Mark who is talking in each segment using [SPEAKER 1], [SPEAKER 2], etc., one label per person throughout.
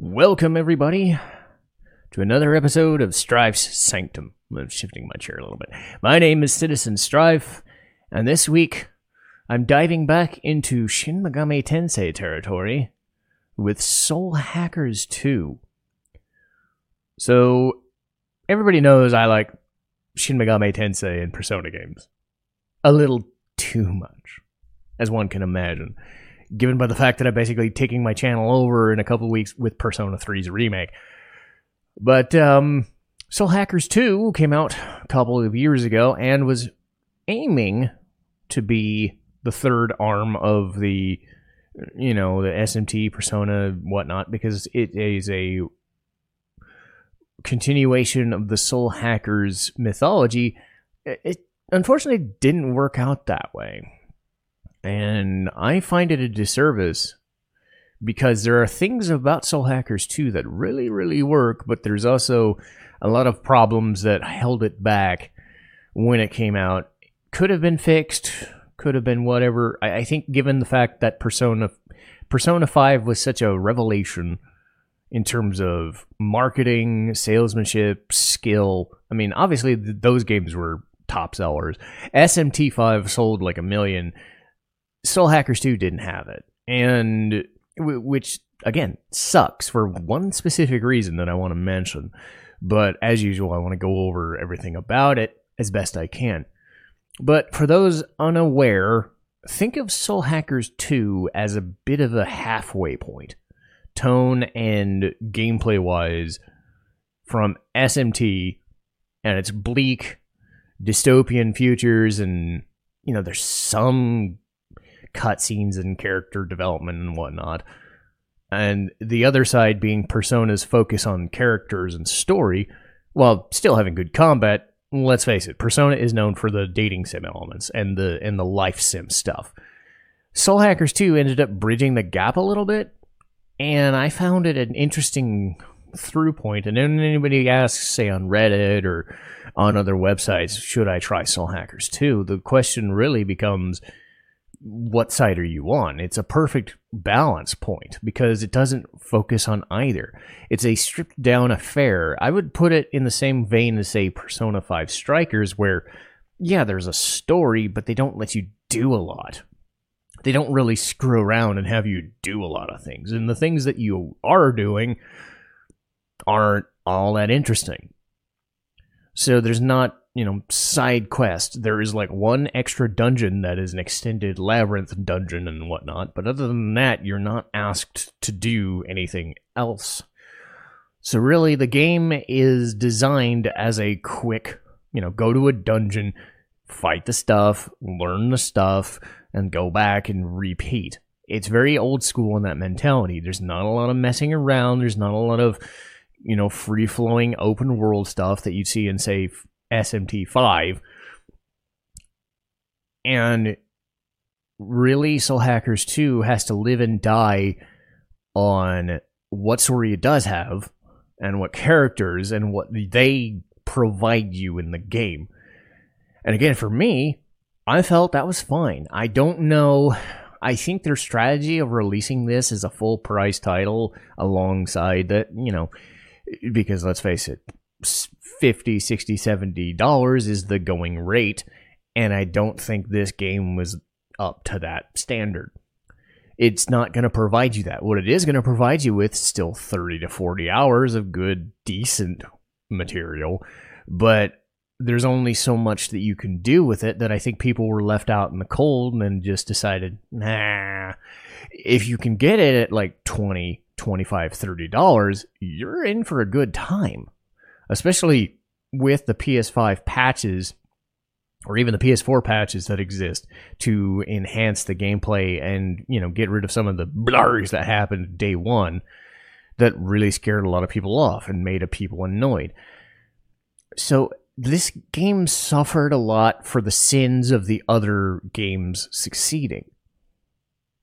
[SPEAKER 1] Welcome, everybody, to another episode of Strife's Sanctum. I'm shifting my chair a little bit. My name is Citizen Strife, and this week I'm diving back into Shin Megami Tensei territory with Soul Hackers 2. So, everybody knows I like Shin Megami Tensei and Persona games. A little too much, as one can imagine given by the fact that I'm basically taking my channel over in a couple weeks with Persona 3's remake. But um, Soul Hackers 2 came out a couple of years ago and was aiming to be the third arm of the, you know, the SMT Persona whatnot because it is a continuation of the Soul Hackers mythology. It unfortunately didn't work out that way. And I find it a disservice because there are things about Soul Hackers 2 that really, really work, but there's also a lot of problems that held it back when it came out. Could have been fixed, could have been whatever. I, I think given the fact that Persona Persona 5 was such a revelation in terms of marketing, salesmanship, skill. I mean, obviously th- those games were top sellers. SMT5 sold like a million Soul Hackers 2 didn't have it. And which again sucks for one specific reason that I want to mention. But as usual, I want to go over everything about it as best I can. But for those unaware, think of Soul Hackers 2 as a bit of a halfway point, tone and gameplay wise, from SMT and its bleak dystopian futures and you know there's some cutscenes and character development and whatnot. And the other side being Persona's focus on characters and story, while still having good combat. Let's face it, Persona is known for the dating sim elements and the and the life sim stuff. Soul Hackers 2 ended up bridging the gap a little bit, and I found it an interesting through point. And then anybody asks, say on Reddit or on other websites, should I try Soul Hackers 2? The question really becomes what side are you on? It's a perfect balance point because it doesn't focus on either. It's a stripped down affair. I would put it in the same vein as, say, Persona 5 Strikers, where, yeah, there's a story, but they don't let you do a lot. They don't really screw around and have you do a lot of things. And the things that you are doing aren't all that interesting. So there's not you know side quest. There is like one extra dungeon that is an extended labyrinth dungeon and whatnot but other than that you're not asked to do anything else. So really the game is designed as a quick you know go to a dungeon fight the stuff learn the stuff and go back and repeat. It's very old school in that mentality. There's not a lot of messing around. There's not a lot of you know free flowing open world stuff that you'd see in say SMT5. And really, Soul Hackers 2 has to live and die on what story it does have and what characters and what they provide you in the game. And again, for me, I felt that was fine. I don't know. I think their strategy of releasing this as a full price title alongside that, you know, because let's face it, 50 60 70 dollars is the going rate and i don't think this game was up to that standard. It's not going to provide you that. What it is going to provide you with still 30 to 40 hours of good decent material but there's only so much that you can do with it that i think people were left out in the cold and then just decided nah if you can get it at like 20 25 30 dollars you're in for a good time. Especially with the PS5 patches or even the PS4 patches that exist to enhance the gameplay and, you know, get rid of some of the blurs that happened day 1 that really scared a lot of people off and made a people annoyed. So this game suffered a lot for the sins of the other games succeeding.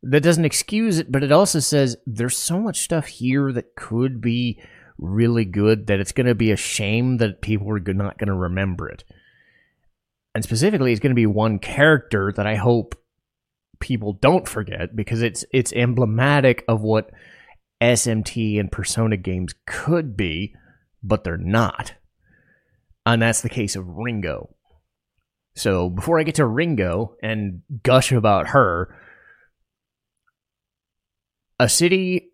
[SPEAKER 1] That doesn't excuse it, but it also says there's so much stuff here that could be really good that it's going to be a shame that people are not going to remember it. And specifically, it's going to be one character that I hope people don't forget because it's it's emblematic of what SMT and Persona games could be, but they're not. And that's the case of Ringo. So before I get to Ringo and gush about her, a city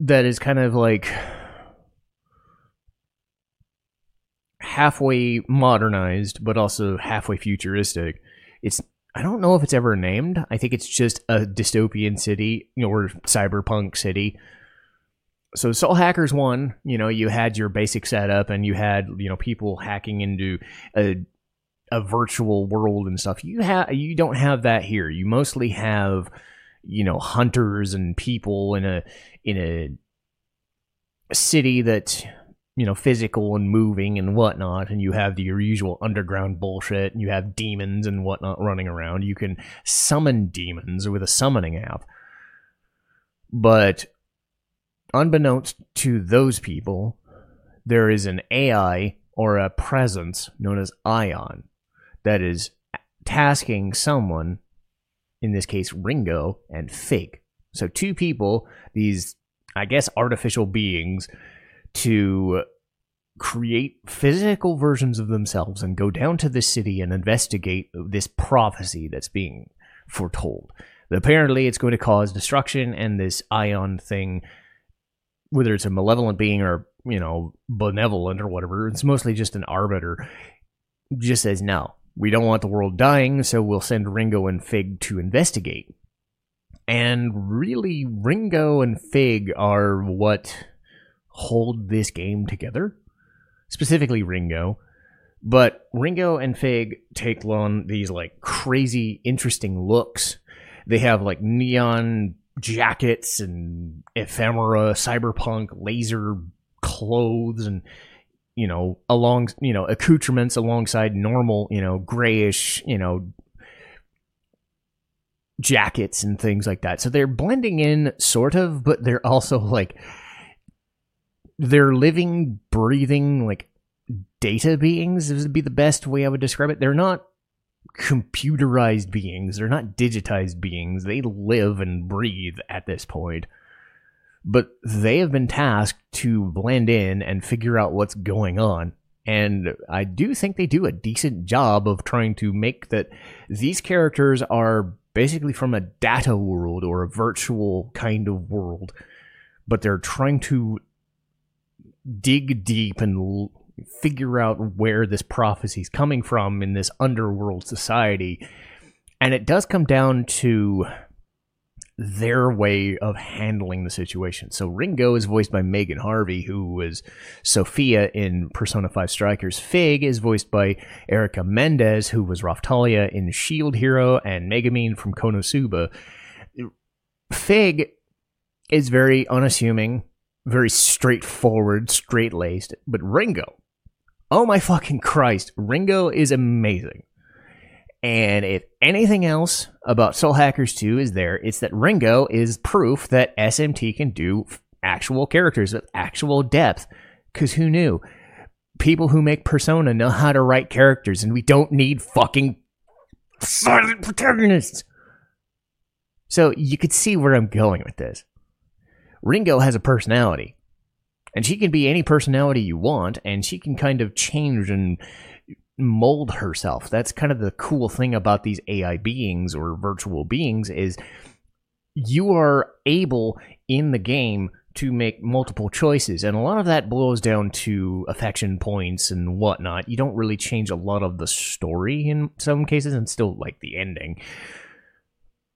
[SPEAKER 1] that is kind of like halfway modernized but also halfway futuristic. It's I don't know if it's ever named. I think it's just a dystopian city, you know, or cyberpunk city. So Soul Hackers 1, you know, you had your basic setup and you had, you know, people hacking into a a virtual world and stuff. You have you don't have that here. You mostly have, you know, hunters and people in a in a city that you know, physical and moving and whatnot, and you have the usual underground bullshit, and you have demons and whatnot running around. You can summon demons with a summoning app. But unbeknownst to those people, there is an AI or a presence known as Aion that is tasking someone, in this case Ringo and Fig. So, two people, these, I guess, artificial beings to create physical versions of themselves and go down to the city and investigate this prophecy that's being foretold. Apparently, it's going to cause destruction, and this Aion thing, whether it's a malevolent being or you know benevolent or whatever, it's mostly just an arbiter. Just says no, we don't want the world dying, so we'll send Ringo and Fig to investigate. And really, Ringo and Fig are what hold this game together, specifically Ringo. But Ringo and Fig take on these like crazy, interesting looks. They have like neon jackets and ephemera, cyberpunk, laser clothes, and you know, along you know accoutrements alongside normal, you know, grayish, you know, jackets and things like that. So they're blending in sort of, but they're also like they're living, breathing, like data beings this would be the best way I would describe it. They're not computerized beings, they're not digitized beings. They live and breathe at this point. But they have been tasked to blend in and figure out what's going on. And I do think they do a decent job of trying to make that these characters are basically from a data world or a virtual kind of world, but they're trying to dig deep and l- figure out where this prophecy is coming from in this underworld society. And it does come down to their way of handling the situation. So Ringo is voiced by Megan Harvey, who was Sophia in Persona 5 Strikers. Fig is voiced by Erica Mendez, who was Raphtalia in Shield Hero and Megumin from Konosuba. Fig is very unassuming very straightforward, straight laced. But Ringo, oh my fucking Christ, Ringo is amazing. And if anything else about Soul Hackers 2 is there, it's that Ringo is proof that SMT can do actual characters with actual depth. Because who knew? People who make Persona know how to write characters, and we don't need fucking silent protagonists. So you could see where I'm going with this. Ringo has a personality. And she can be any personality you want, and she can kind of change and mold herself. That's kind of the cool thing about these AI beings or virtual beings is you are able in the game to make multiple choices, and a lot of that boils down to affection points and whatnot. You don't really change a lot of the story in some cases, and still like the ending.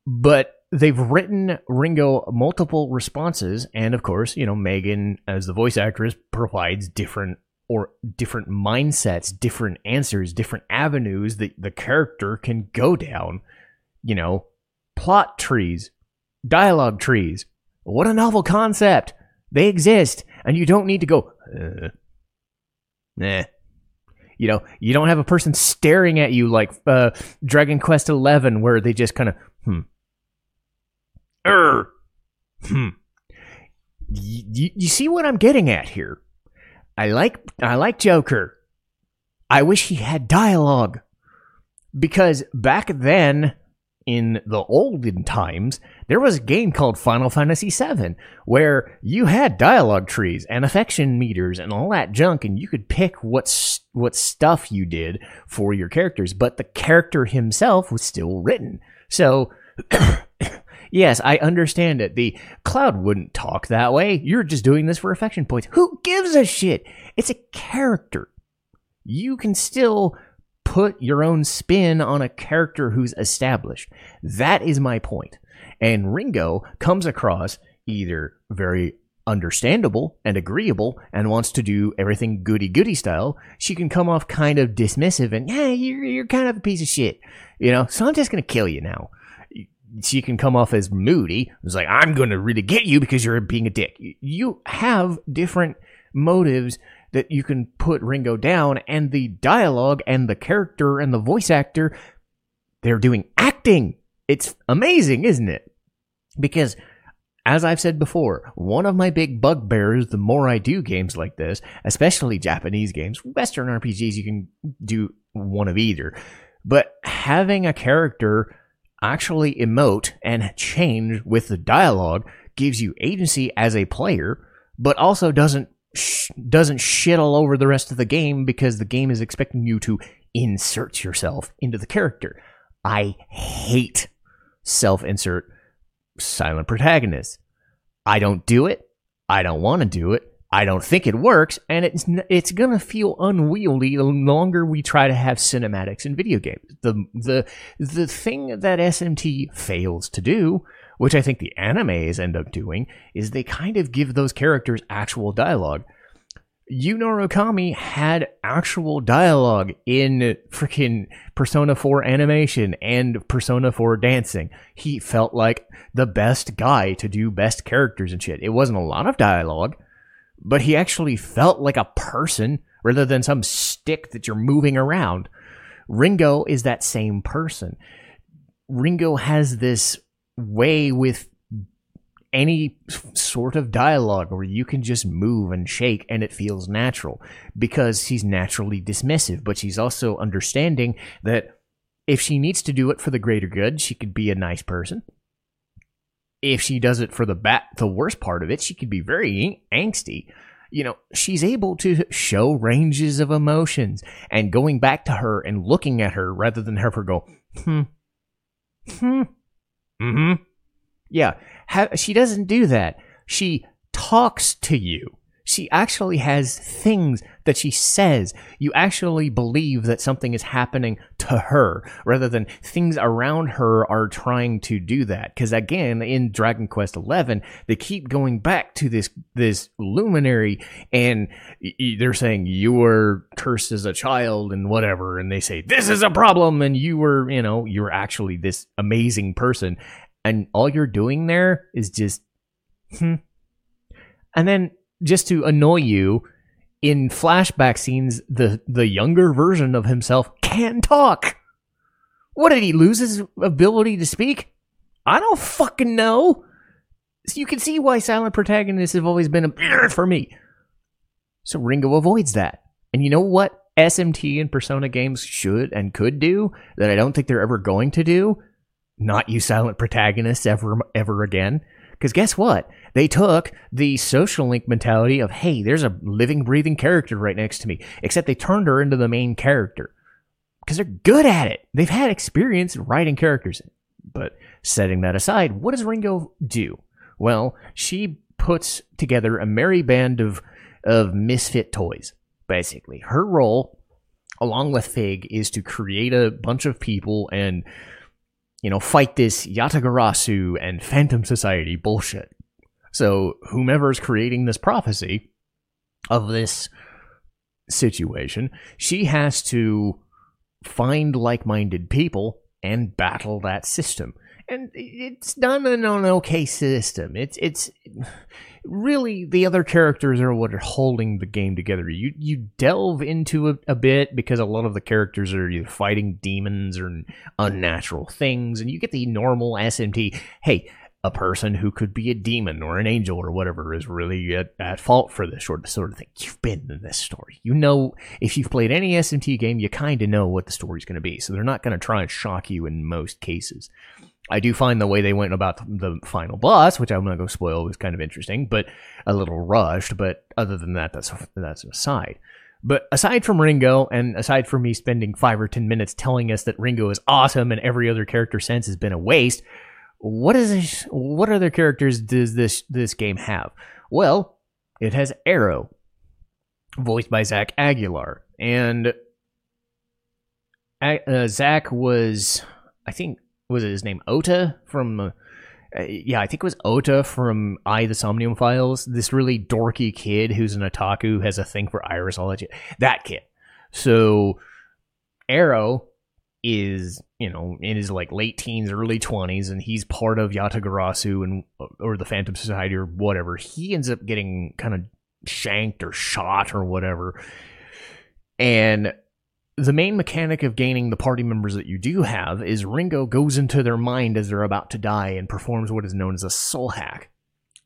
[SPEAKER 1] But they've written Ringo multiple responses, and of course, you know, Megan as the voice actress provides different or different mindsets, different answers, different avenues that the character can go down. You know, plot trees, dialogue trees. What a novel concept! They exist, and you don't need to go, uh, nah. You know, you don't have a person staring at you like uh, Dragon Quest XI, where they just kind of, hmm, Er. Hmm. You, you see what I'm getting at here? I like I like Joker. I wish he had dialogue. Because back then, in the olden times, there was a game called Final Fantasy VII where you had dialogue trees and affection meters and all that junk, and you could pick what what stuff you did for your characters, but the character himself was still written. So. yes, I understand it. The cloud wouldn't talk that way. You're just doing this for affection points. Who gives a shit? It's a character. You can still put your own spin on a character who's established. That is my point. And Ringo comes across either very understandable and agreeable and wants to do everything goody goody style, she can come off kind of dismissive and, yeah, you're, you're kind of a piece of shit, you know, so I'm just going to kill you now. She can come off as moody. It's like, I'm going to really get you because you're being a dick. You have different motives that you can put Ringo down, and the dialogue and the character and the voice actor, they're doing acting. It's amazing, isn't it? Because, as I've said before, one of my big bugbears the more I do games like this, especially Japanese games, Western RPGs, you can do one of either. But having a character actually emote and change with the dialogue gives you agency as a player, but also doesn't sh- doesn't shit all over the rest of the game because the game is expecting you to insert yourself into the character. I hate self insert silent protagonists. I don't do it. I don't want to do it. I don't think it works, and it's it's gonna feel unwieldy the longer we try to have cinematics in video games. The the the thing that SMT fails to do which I think the animes end up doing, is they kind of give those characters actual dialogue. Yu Narukami had actual dialogue in freaking Persona 4 animation and Persona 4 dancing. He felt like the best guy to do best characters and shit. It wasn't a lot of dialogue, but he actually felt like a person rather than some stick that you're moving around. Ringo is that same person. Ringo has this way with any sort of dialogue where you can just move and shake and it feels natural because she's naturally dismissive, but she's also understanding that if she needs to do it for the greater good, she could be a nice person. If she does it for the bat, the worst part of it, she could be very angsty. You know, she's able to show ranges of emotions and going back to her and looking at her rather than have her go, hmm, hmm, Mm-hmm. Yeah. Ha- she doesn't do that. She talks to you. She actually has things that she says. You actually believe that something is happening to her rather than things around her are trying to do that. Because again, in Dragon Quest XI, they keep going back to this this luminary, and they're saying you were cursed as a child and whatever, and they say this is a problem, and you were, you know, you're actually this amazing person, and all you're doing there is just, hmm. and then just to annoy you in flashback scenes the the younger version of himself can talk. What did he lose his ability to speak? I don't fucking know. So you can see why silent protagonists have always been a for me. So ringo avoids that. And you know what smt and persona games should and could do that i don't think they're ever going to do? Not use silent protagonists ever ever again because guess what? They took the social link mentality of, hey, there's a living, breathing character right next to me, except they turned her into the main character because they're good at it. They've had experience writing characters. But setting that aside, what does Ringo do? Well, she puts together a merry band of, of misfit toys, basically. Her role, along with Fig, is to create a bunch of people and you know, fight this Yatagarasu and Phantom Society bullshit. So, whomever's creating this prophecy of this situation, she has to find like minded people and battle that system. And it's done in an okay system. It's it's really the other characters are what are holding the game together. You you delve into it a bit because a lot of the characters are either fighting demons or unnatural things, and you get the normal SMT. Hey, a person who could be a demon or an angel or whatever is really at, at fault for this sort of, sort of thing. You've been in this story. You know, if you've played any SMT game, you kind of know what the story's going to be. So they're not going to try and shock you in most cases. I do find the way they went about the final boss, which I'm not going to spoil, was kind of interesting, but a little rushed. But other than that, that's that's an aside. But aside from Ringo, and aside from me spending five or ten minutes telling us that Ringo is awesome and every other character since has been a waste, what is this, what other characters does this this game have? Well, it has Arrow, voiced by Zach Aguilar, and uh, Zach was, I think, was it his name Ota from. Uh, yeah, I think it was Ota from AI the Somnium Files. This really dorky kid who's an otaku has a thing for irisology. That kid. So Arrow is you know in his like late teens, early twenties, and he's part of Yatagarasu and or the Phantom Society or whatever. He ends up getting kind of shanked or shot or whatever, and the main mechanic of gaining the party members that you do have is Ringo goes into their mind as they're about to die and performs what is known as a soul hack.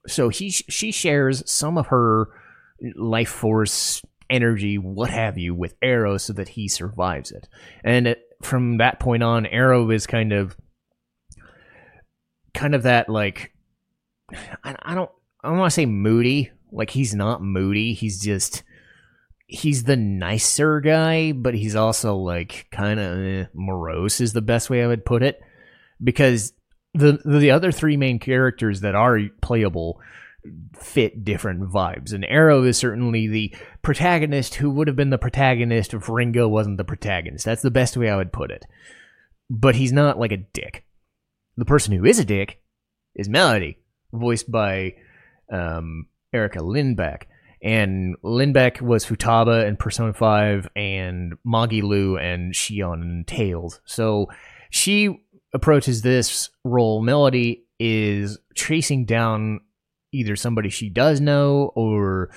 [SPEAKER 1] So he she shares some of her life force, energy, what have you, with Arrow so that he survives it. And it, from that point on, Arrow is kind of kind of that like I, I don't I don't want to say moody. Like he's not moody. He's just he's the nicer guy, but he's also like kind of eh, morose is the best way I would put it because the the other three main characters that are playable fit different vibes. And Arrow is certainly the protagonist who would have been the protagonist if Ringo wasn't the protagonist. That's the best way I would put it. But he's not like a dick. The person who is a dick is Melody, voiced by um, Erica Lindbeck. And Lindbeck was Futaba in Persona 5 and Magilou and Shion and Tails. So she approaches this role. Melody is chasing down either somebody she does know or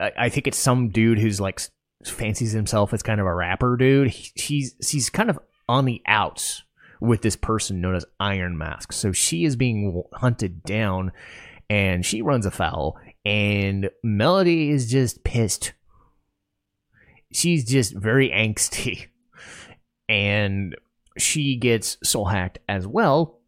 [SPEAKER 1] I, I think it's some dude who's like fancies himself as kind of a rapper dude. He, he's he's kind of on the outs with this person known as Iron Mask. So she is being hunted down and she runs afoul and Melody is just pissed. She's just very angsty. And she gets soul hacked as well.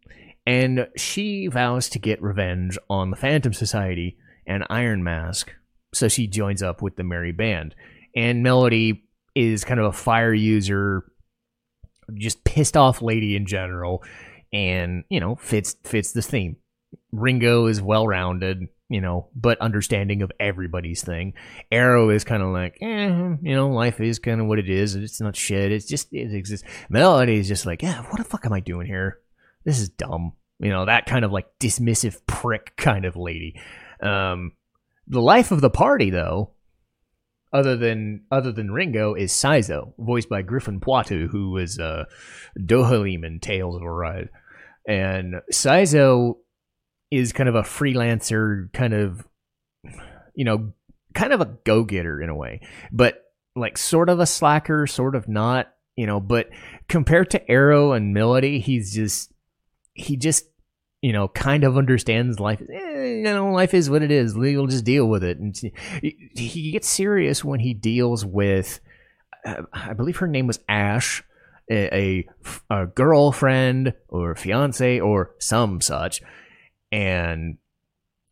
[SPEAKER 1] And she vows to get revenge on the Phantom Society and Iron Mask. So she joins up with the Merry Band. And Melody is kind of a fire user, just pissed off lady in general, and you know fits fits the theme. Ringo is well rounded, you know, but understanding of everybody's thing. Arrow is kind of like, eh, you know, life is kind of what it is. It's not shit. It's just, it exists. Melody is just like, yeah, what the fuck am I doing here? This is dumb. You know, that kind of like dismissive prick kind of lady. Um, the life of the party, though, other than other than Ringo, is Saizo, voiced by Griffin Puatu, who was uh, Dohalim in Tales of Arise. And Saizo is kind of a freelancer, kind of, you know, kind of a go getter in a way, but like sort of a slacker, sort of not, you know. But compared to Arrow and Melody, he's just, he just, you know, kind of understands life. Eh, you know, life is what it is. We'll just deal with it. And he gets serious when he deals with, I believe her name was Ash. A, a, a girlfriend or fiance or some such and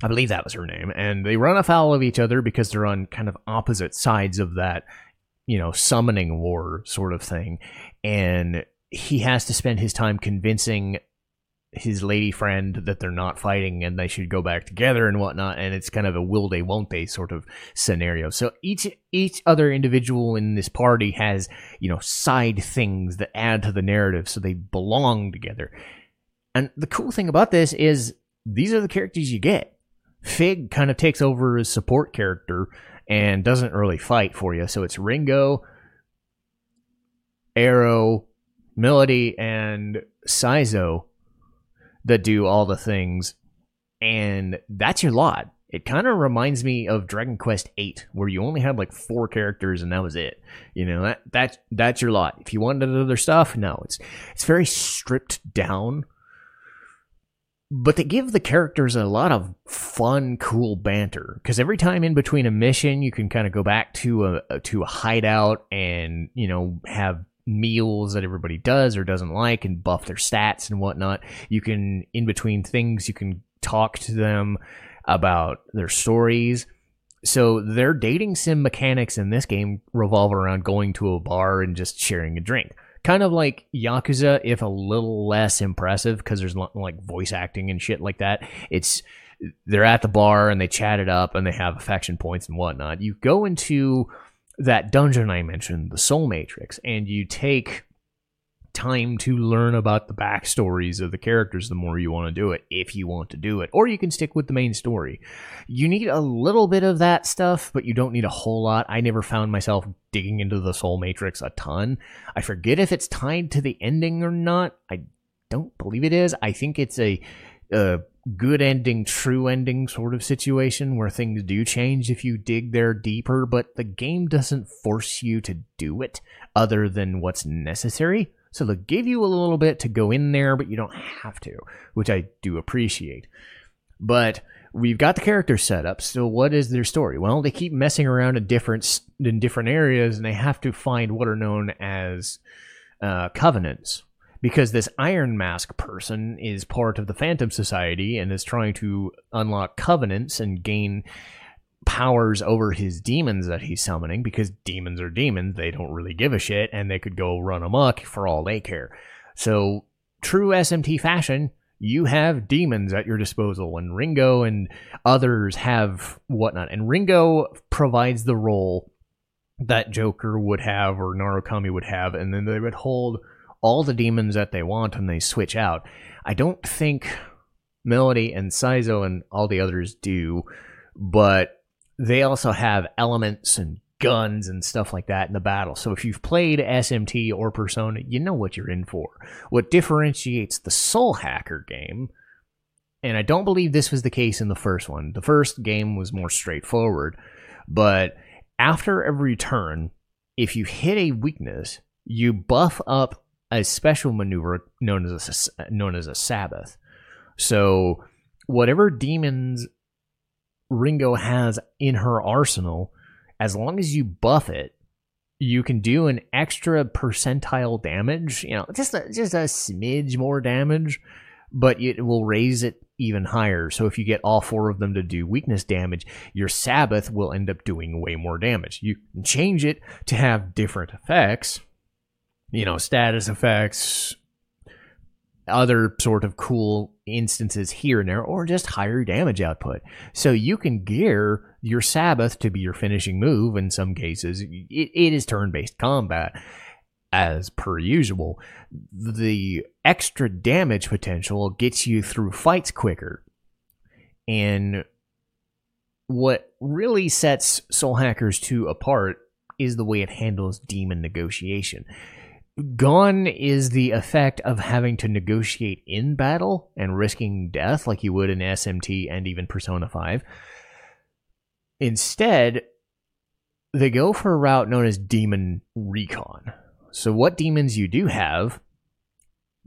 [SPEAKER 1] I believe that was her name. And they run afoul of each other because they're on kind of opposite sides of that, you know, summoning war sort of thing. And he has to spend his time convincing his lady friend that they're not fighting and they should go back together and whatnot. And it's kind of a will they, won't they sort of scenario. So each each other individual in this party has, you know, side things that add to the narrative so they belong together. And the cool thing about this is these are the characters you get. Fig kind of takes over as support character and doesn't really fight for you. So it's Ringo, Arrow, Melody, and Saizo that do all the things. And that's your lot. It kind of reminds me of Dragon Quest VIII, where you only had like four characters and that was it. You know that that that's your lot. If you wanted other stuff, no, it's it's very stripped down but they give the characters a lot of fun, cool banter. Because every time in between a mission, you can kind of go back to a to a hideout and you know have meals that everybody does or doesn't like and buff their stats and whatnot. You can in between things, you can talk to them about their stories. So their dating sim mechanics in this game revolve around going to a bar and just sharing a drink kind of like Yakuza, if a little less impressive because there's like voice acting and shit like that. It's they're at the bar and they chat it up and they have affection points and whatnot. You go into that dungeon I mentioned, the Soul Matrix, and you take time to learn about the backstories of the characters the more you want to do it, if you want to do it. Or you can stick with the main story. You need a little bit of that stuff, but you don't need a whole lot. I never found myself digging into the Soul Matrix a ton. I forget if it's tied to the ending or not. I don't believe it is. I think it's a, good ending, true ending sort of situation where things do change if you dig there deeper, but the game doesn't force you to do it other than what's necessary. So they'll give you a little bit to go in there, but you don't have to, which I do appreciate. But we've got the characters set up. So what is their story? Well, they keep messing around in different in different areas, and they have to find what are known as uh, covenants. Because this Iron Mask person is part of the Phantom Society and is trying to unlock covenants and gain powers over his demons that he's summoning because demons are demons. They don't really give a shit and they could go run amok for all they care. So, true SMT fashion, you have demons at your disposal, and Ringo and others have whatnot. And Ringo provides the role that Joker would have or Narukami would have, and then they would hold all the demons that they want and they switch out. I don't think Melody and Saizo and all the others do, but they also have elements and guns and stuff like that in the battle. So if you've played SMT or Persona, you know what you're in for. What differentiates the Soul Hacker game, and I don't believe this was the case in the first one. The first game was more straightforward, but after every turn, if you hit a weakness, you buff up a special maneuver known as a, known as a Sabbath. So whatever demons Ringo has in her arsenal, as long as you buff it, you can do an extra percentile damage. You know, just a, just a smidge more damage, but it will raise it even higher. So if you get all four of them to do weakness damage, your Sabbath will end up doing way more damage. You can change it to have different effects, you know, status effects, other sort of cool instances here and there, or just higher damage output. So you can gear your Sabbath to be your finishing move. In some cases, it, it is turn based combat as per usual. The extra damage potential gets you through fights quicker. And what really sets Soul Hackers 2 apart is the way it handles demon negotiation. Gone is the effect of having to negotiate in battle and risking death like you would in SMT and even Persona 5. Instead, they go for a route known as Demon Recon. So, what demons you do have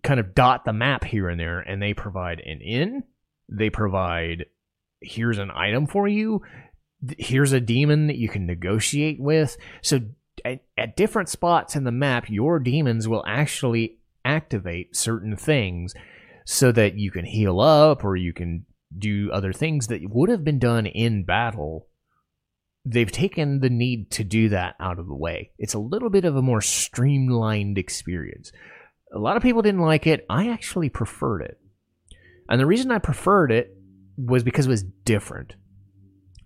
[SPEAKER 1] kind of dot the map here and there, and they provide an inn, they provide here's an item for you, here's a demon that you can negotiate with. So, at, at different spots in the map, your demons will actually activate certain things so that you can heal up or you can do other things that would have been done in battle. They've taken the need to do that out of the way. It's a little bit of a more streamlined experience. A lot of people didn't like it. I actually preferred it. And the reason I preferred it was because it was different.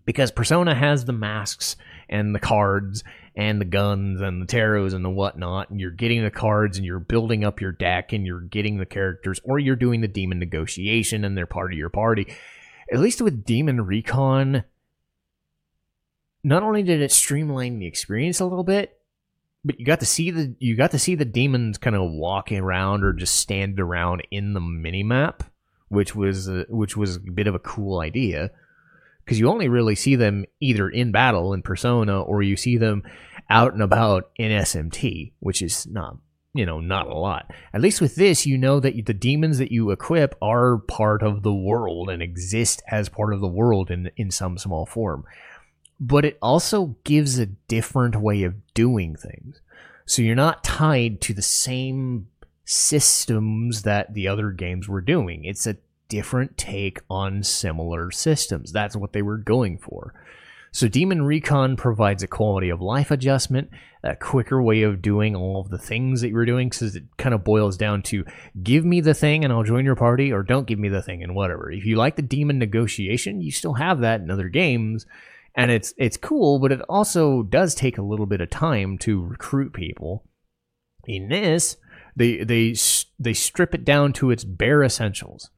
[SPEAKER 1] Because Persona has the masks and the cards and the guns and the tarots and the whatnot, and you're getting the cards and you're building up your deck and you're getting the characters, or you're doing the demon negotiation and they're part of your party. At least with Demon Recon, not only did it streamline the experience a little bit, but you got to see the you got to see the demons kind of walking around or just stand around in the mini map, which was a, which was a bit of a cool idea because you only really see them either in battle in Persona or you see them out and about in SMT, which is not you know, not a lot. At least with this, you know that the demons that you equip are part of the world and exist as part of the world in in some small form. But it also gives a different way of doing things. So you're not tied to the same systems that the other games were doing. It's a different take on similar systems. That's what they were going for. So Demon Recon provides a quality of life adjustment, a quicker way of doing all of the things that you're doing, because it kind of boils down to give me the thing and I'll join your party, or don't give me the thing and whatever. If you like the demon negotiation, you still have that in other games, and it's it's cool, but it also does take a little bit of time to recruit people. In this, they they they strip it down to its bare essentials,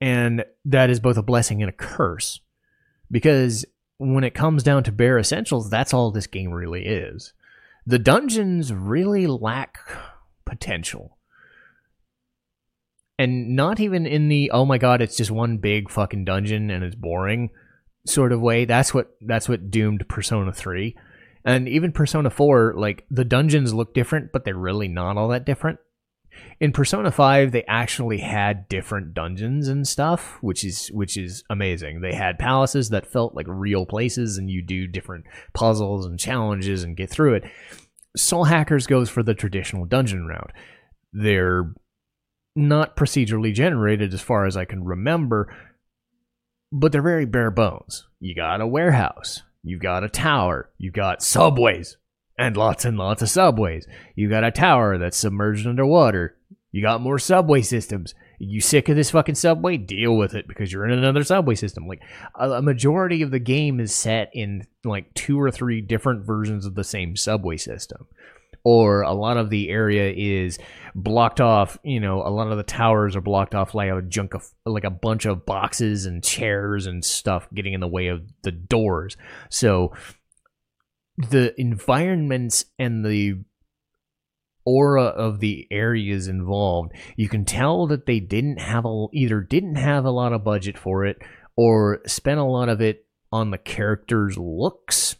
[SPEAKER 1] and that is both a blessing and a curse, because when it comes down to bare essentials, that's all this game really is. The dungeons really lack potential. And not even in the oh my god, it's just one big fucking dungeon and it's boring sort of way. That's what that's what doomed Persona 3. And even Persona 4, like the dungeons look different, but they're really not all that different in Persona 5 they actually had different dungeons and stuff, which is which is amazing. They had palaces that felt like real places and you do different puzzles and challenges and get through it. Soul Hackers goes for the traditional dungeon route. They're not procedurally generated as far as I can remember, but they're very bare bones. You got a warehouse, you've got a tower, you've got subways, and lots and lots of subways. You got a tower that's submerged underwater. You got more subway systems. You sick of this fucking subway? Deal with it because you're in another subway system. Like a, majority of the game is set in like two or three different versions of the same subway system. Or a lot of the area is blocked off. You know, a lot of the towers are blocked off like a junk of like a bunch of boxes and chairs and stuff getting in the way of the doors. So the environments and the aura of the areas involved, you can tell that they didn't have a, either didn't have a lot of budget for it or spent a lot of it on the characters' looks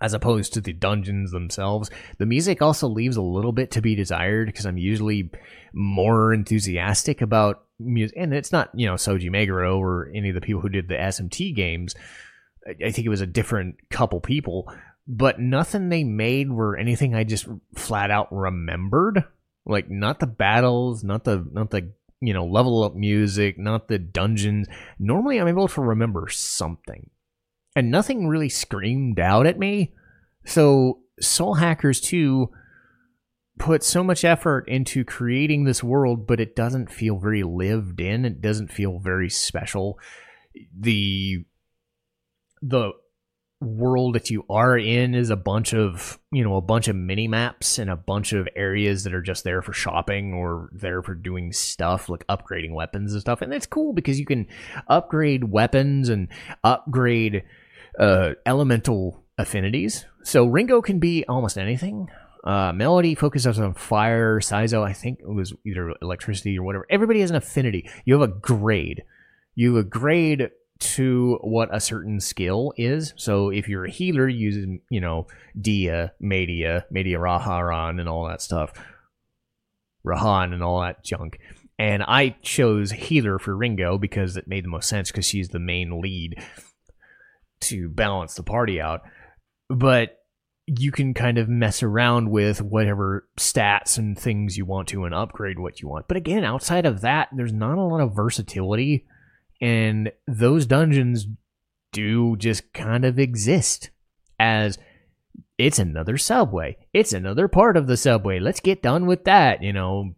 [SPEAKER 1] as opposed to the dungeons themselves. The music also leaves a little bit to be desired because I'm usually more enthusiastic about music, and it's not you know Shoji Meguro or any of the people who did the SMT games. I think it was a different couple people, but nothing they made were anything I just flat out remembered. Like not the battles, not the not the you know level up music, not the dungeons. Normally I'm able to remember something. And nothing really screamed out at me. So Soul Hackers 2 put so much effort into creating this world, but it doesn't feel very lived in. It doesn't feel very special. The the world that you are in is a bunch of you know a bunch of mini maps and a bunch of areas that are just there for shopping or there for doing stuff like upgrading weapons and stuff. And it's cool because you can upgrade weapons and upgrade uh, elemental affinities. So ringo can be almost anything. Uh, melody focuses on fire Saizo i think it was either electricity or whatever. Everybody has an affinity. You have a grade. You have a grade to what a certain skill is. So if you're a healer using, you know, Dia, Media, Media Raharan and all that stuff, Rahan and all that junk. And I chose healer for Ringo because it made the most sense because she's the main lead to balance the party out. But you can kind of mess around with whatever stats and things you want to and upgrade what you want. But again, outside of that, there's not a lot of versatility and those dungeons do just kind of exist as it's another subway. It's another part of the subway. Let's get done with that. You know,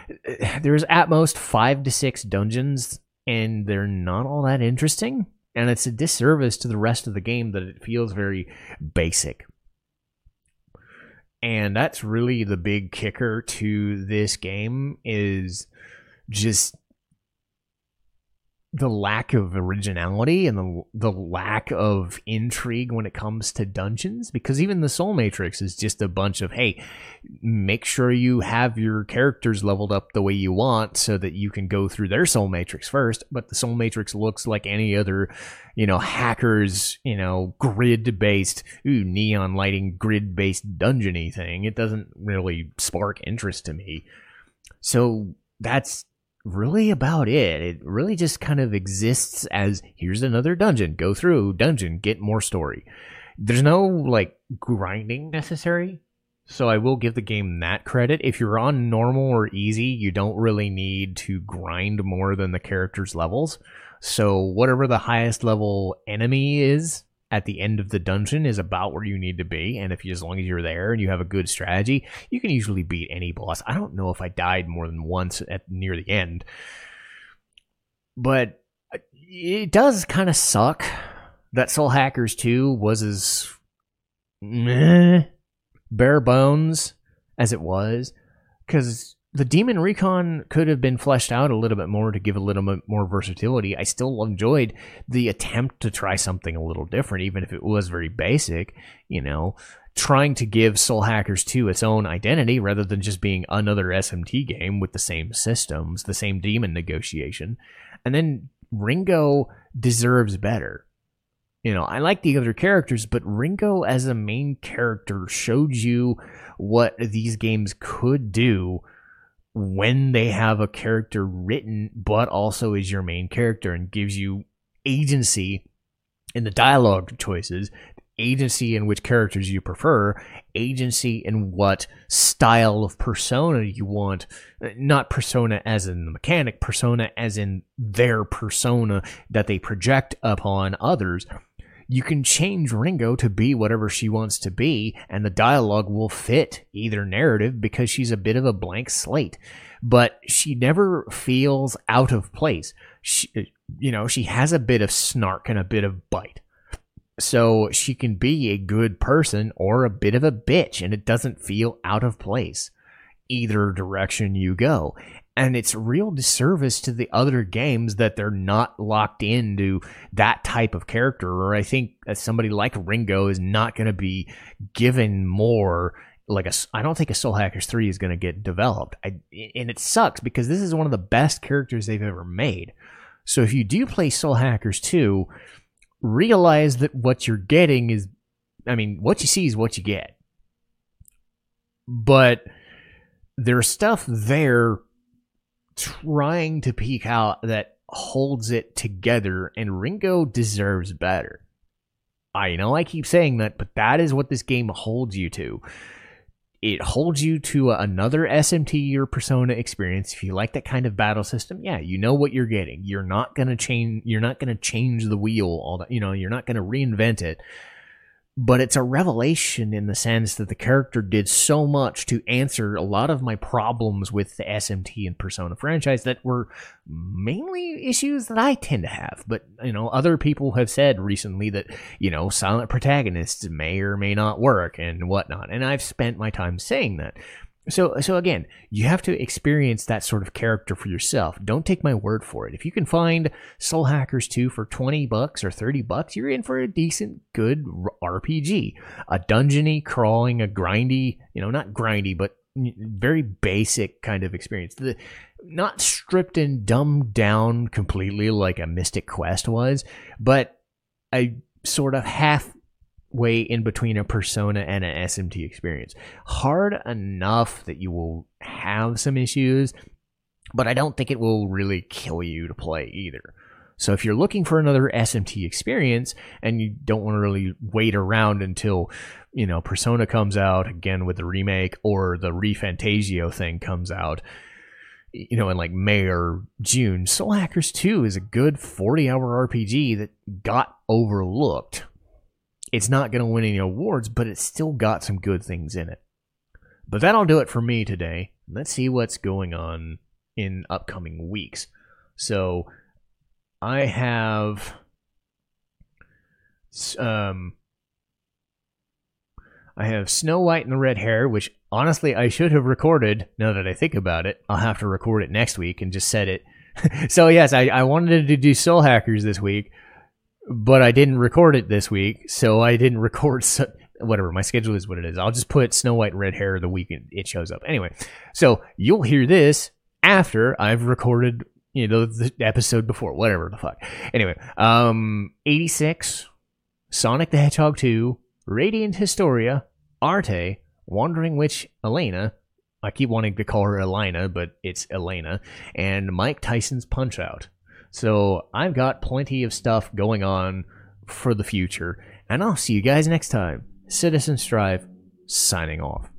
[SPEAKER 1] there's at most five to six dungeons, and they're not all that interesting. And it's a disservice to the rest of the game that it feels very basic. And that's really the big kicker to this game is just the lack of originality and the the lack of intrigue when it comes to dungeons because even the soul matrix is just a bunch of hey make sure you have your characters leveled up the way you want so that you can go through their soul matrix first. But the soul matrix looks like any other you know hackers you know grid based ooh neon lighting grid based dungeony thing. It doesn't really spark interest to me. So that's really about it. It really just kind of exists as here's another dungeon, go through dungeon, get more story. There's no like grinding necessary. So I will give the game that credit. If you're on normal or easy, you don't really need to grind more than the character's levels. So whatever the highest level enemy is, at the end of the dungeon is about where you need to be. And if you, as long as you're there and you have a good strategy, you can usually beat any boss. I don't know if I died more than once at near the end, but uh, it does kind of suck that Soul Hackers 2 was as meh, bare bones as it was. Because the Demon Recon could have been fleshed out a little bit more to give a little bit more versatility. I still enjoyed the attempt to try something a little different, even if it was very basic, you know, trying to give Soul Hackers 2 its own identity rather than just being another SMT game with the same systems, the same demon negotiation. And then Ringo deserves better. You know, I like the other characters, but Ringo as a main character showed you what these games could do when they have a character written, but also is your main character and gives you agency in the dialogue choices, agency in which characters you prefer, agency in what style of persona you want. Not persona as in the mechanic, persona as in their persona that they project upon others you can change Ringo to be whatever she wants to be, and the dialogue will fit either narrative because she's a bit of a blank slate. But she never feels out of place. She, you know, she has a bit of snark and a bit of bite. So she can be a good person or a bit of a bitch, and it doesn't feel out of place either direction you go. And it's real disservice to the other games that they're not locked into that type of character. Or i think that somebody like ringo is not going to be given more like a i don't think a soul hackers 3 is going to get developed. I, and it sucks because this is one of the best characters they've ever made. So if you do play soul hackers 2 realize that what you're getting is i mean what you see is what you get. But there's stuff there trying to peek out that holds it together, and Ringo deserves better. I know I keep saying that, but that is what this game holds you to. It holds you to another SMT or Persona experience. If you like that kind of battle system, yeah, you know what you're getting. You're not gonna change. You're not gonna change the wheel. All that you know. You're not gonna reinvent it but it's a revelation in the sense that the character did so much to answer a lot of my problems with the SMT and Persona franchise that were mainly issues that I tend to have. But, you know, other people have said recently that, you know, silent protagonists may or may not work and whatnot. And I've spent my time saying that. So, so again, you have to experience that sort of character for yourself. Don't take my word for it. If you can find Soul Hackers 2 for 20 bucks or 30 bucks, you're in for a decent, good RPG. A dungeony, crawling, a grindy, you know, not grindy, but very basic kind of experience. The, not stripped and dumbed down completely like a Mystic Quest was, but a sort of half way in between a persona and an SMT experience. Hard enough that you will have some issues, but I don't think it will really kill you to play either. So if you're looking for another SMT experience and you don't want to really wait around until, you know, Persona comes out again with the remake or the ReFantazio thing comes out, you know, in like May or June, Soul Hackers 2 is a good 40 hour RPG that got overlooked it's not going to win any awards, but it's still got some good things in it. But that'll do it for me today. Let's see what's going on in upcoming weeks. So I have um I have Snow White and the Red Hair, which honestly I should have recorded now that I think about it. I'll have to record it next week and just set it so yes, I, I wanted to do Soul Hackers this week, but I didn't record it this week, so I didn't record. So, whatever, my schedule is what it is. I'll just put Snow White Red Hair the week it shows up. Anyway, so you'll hear this after I've recorded, you know, the episode before, whatever the fuck. Anyway, um, 86, Sonic the Hedgehog 2, Radiant Historia, Arte, Wandering Witch Elena, I keep wanting to call her Elena, but it's Elaina, and Mike Tyson's Punch Out. So I've got plenty of stuff going on for the future, and I'll see you guys next time. Citizen Strife, signing off.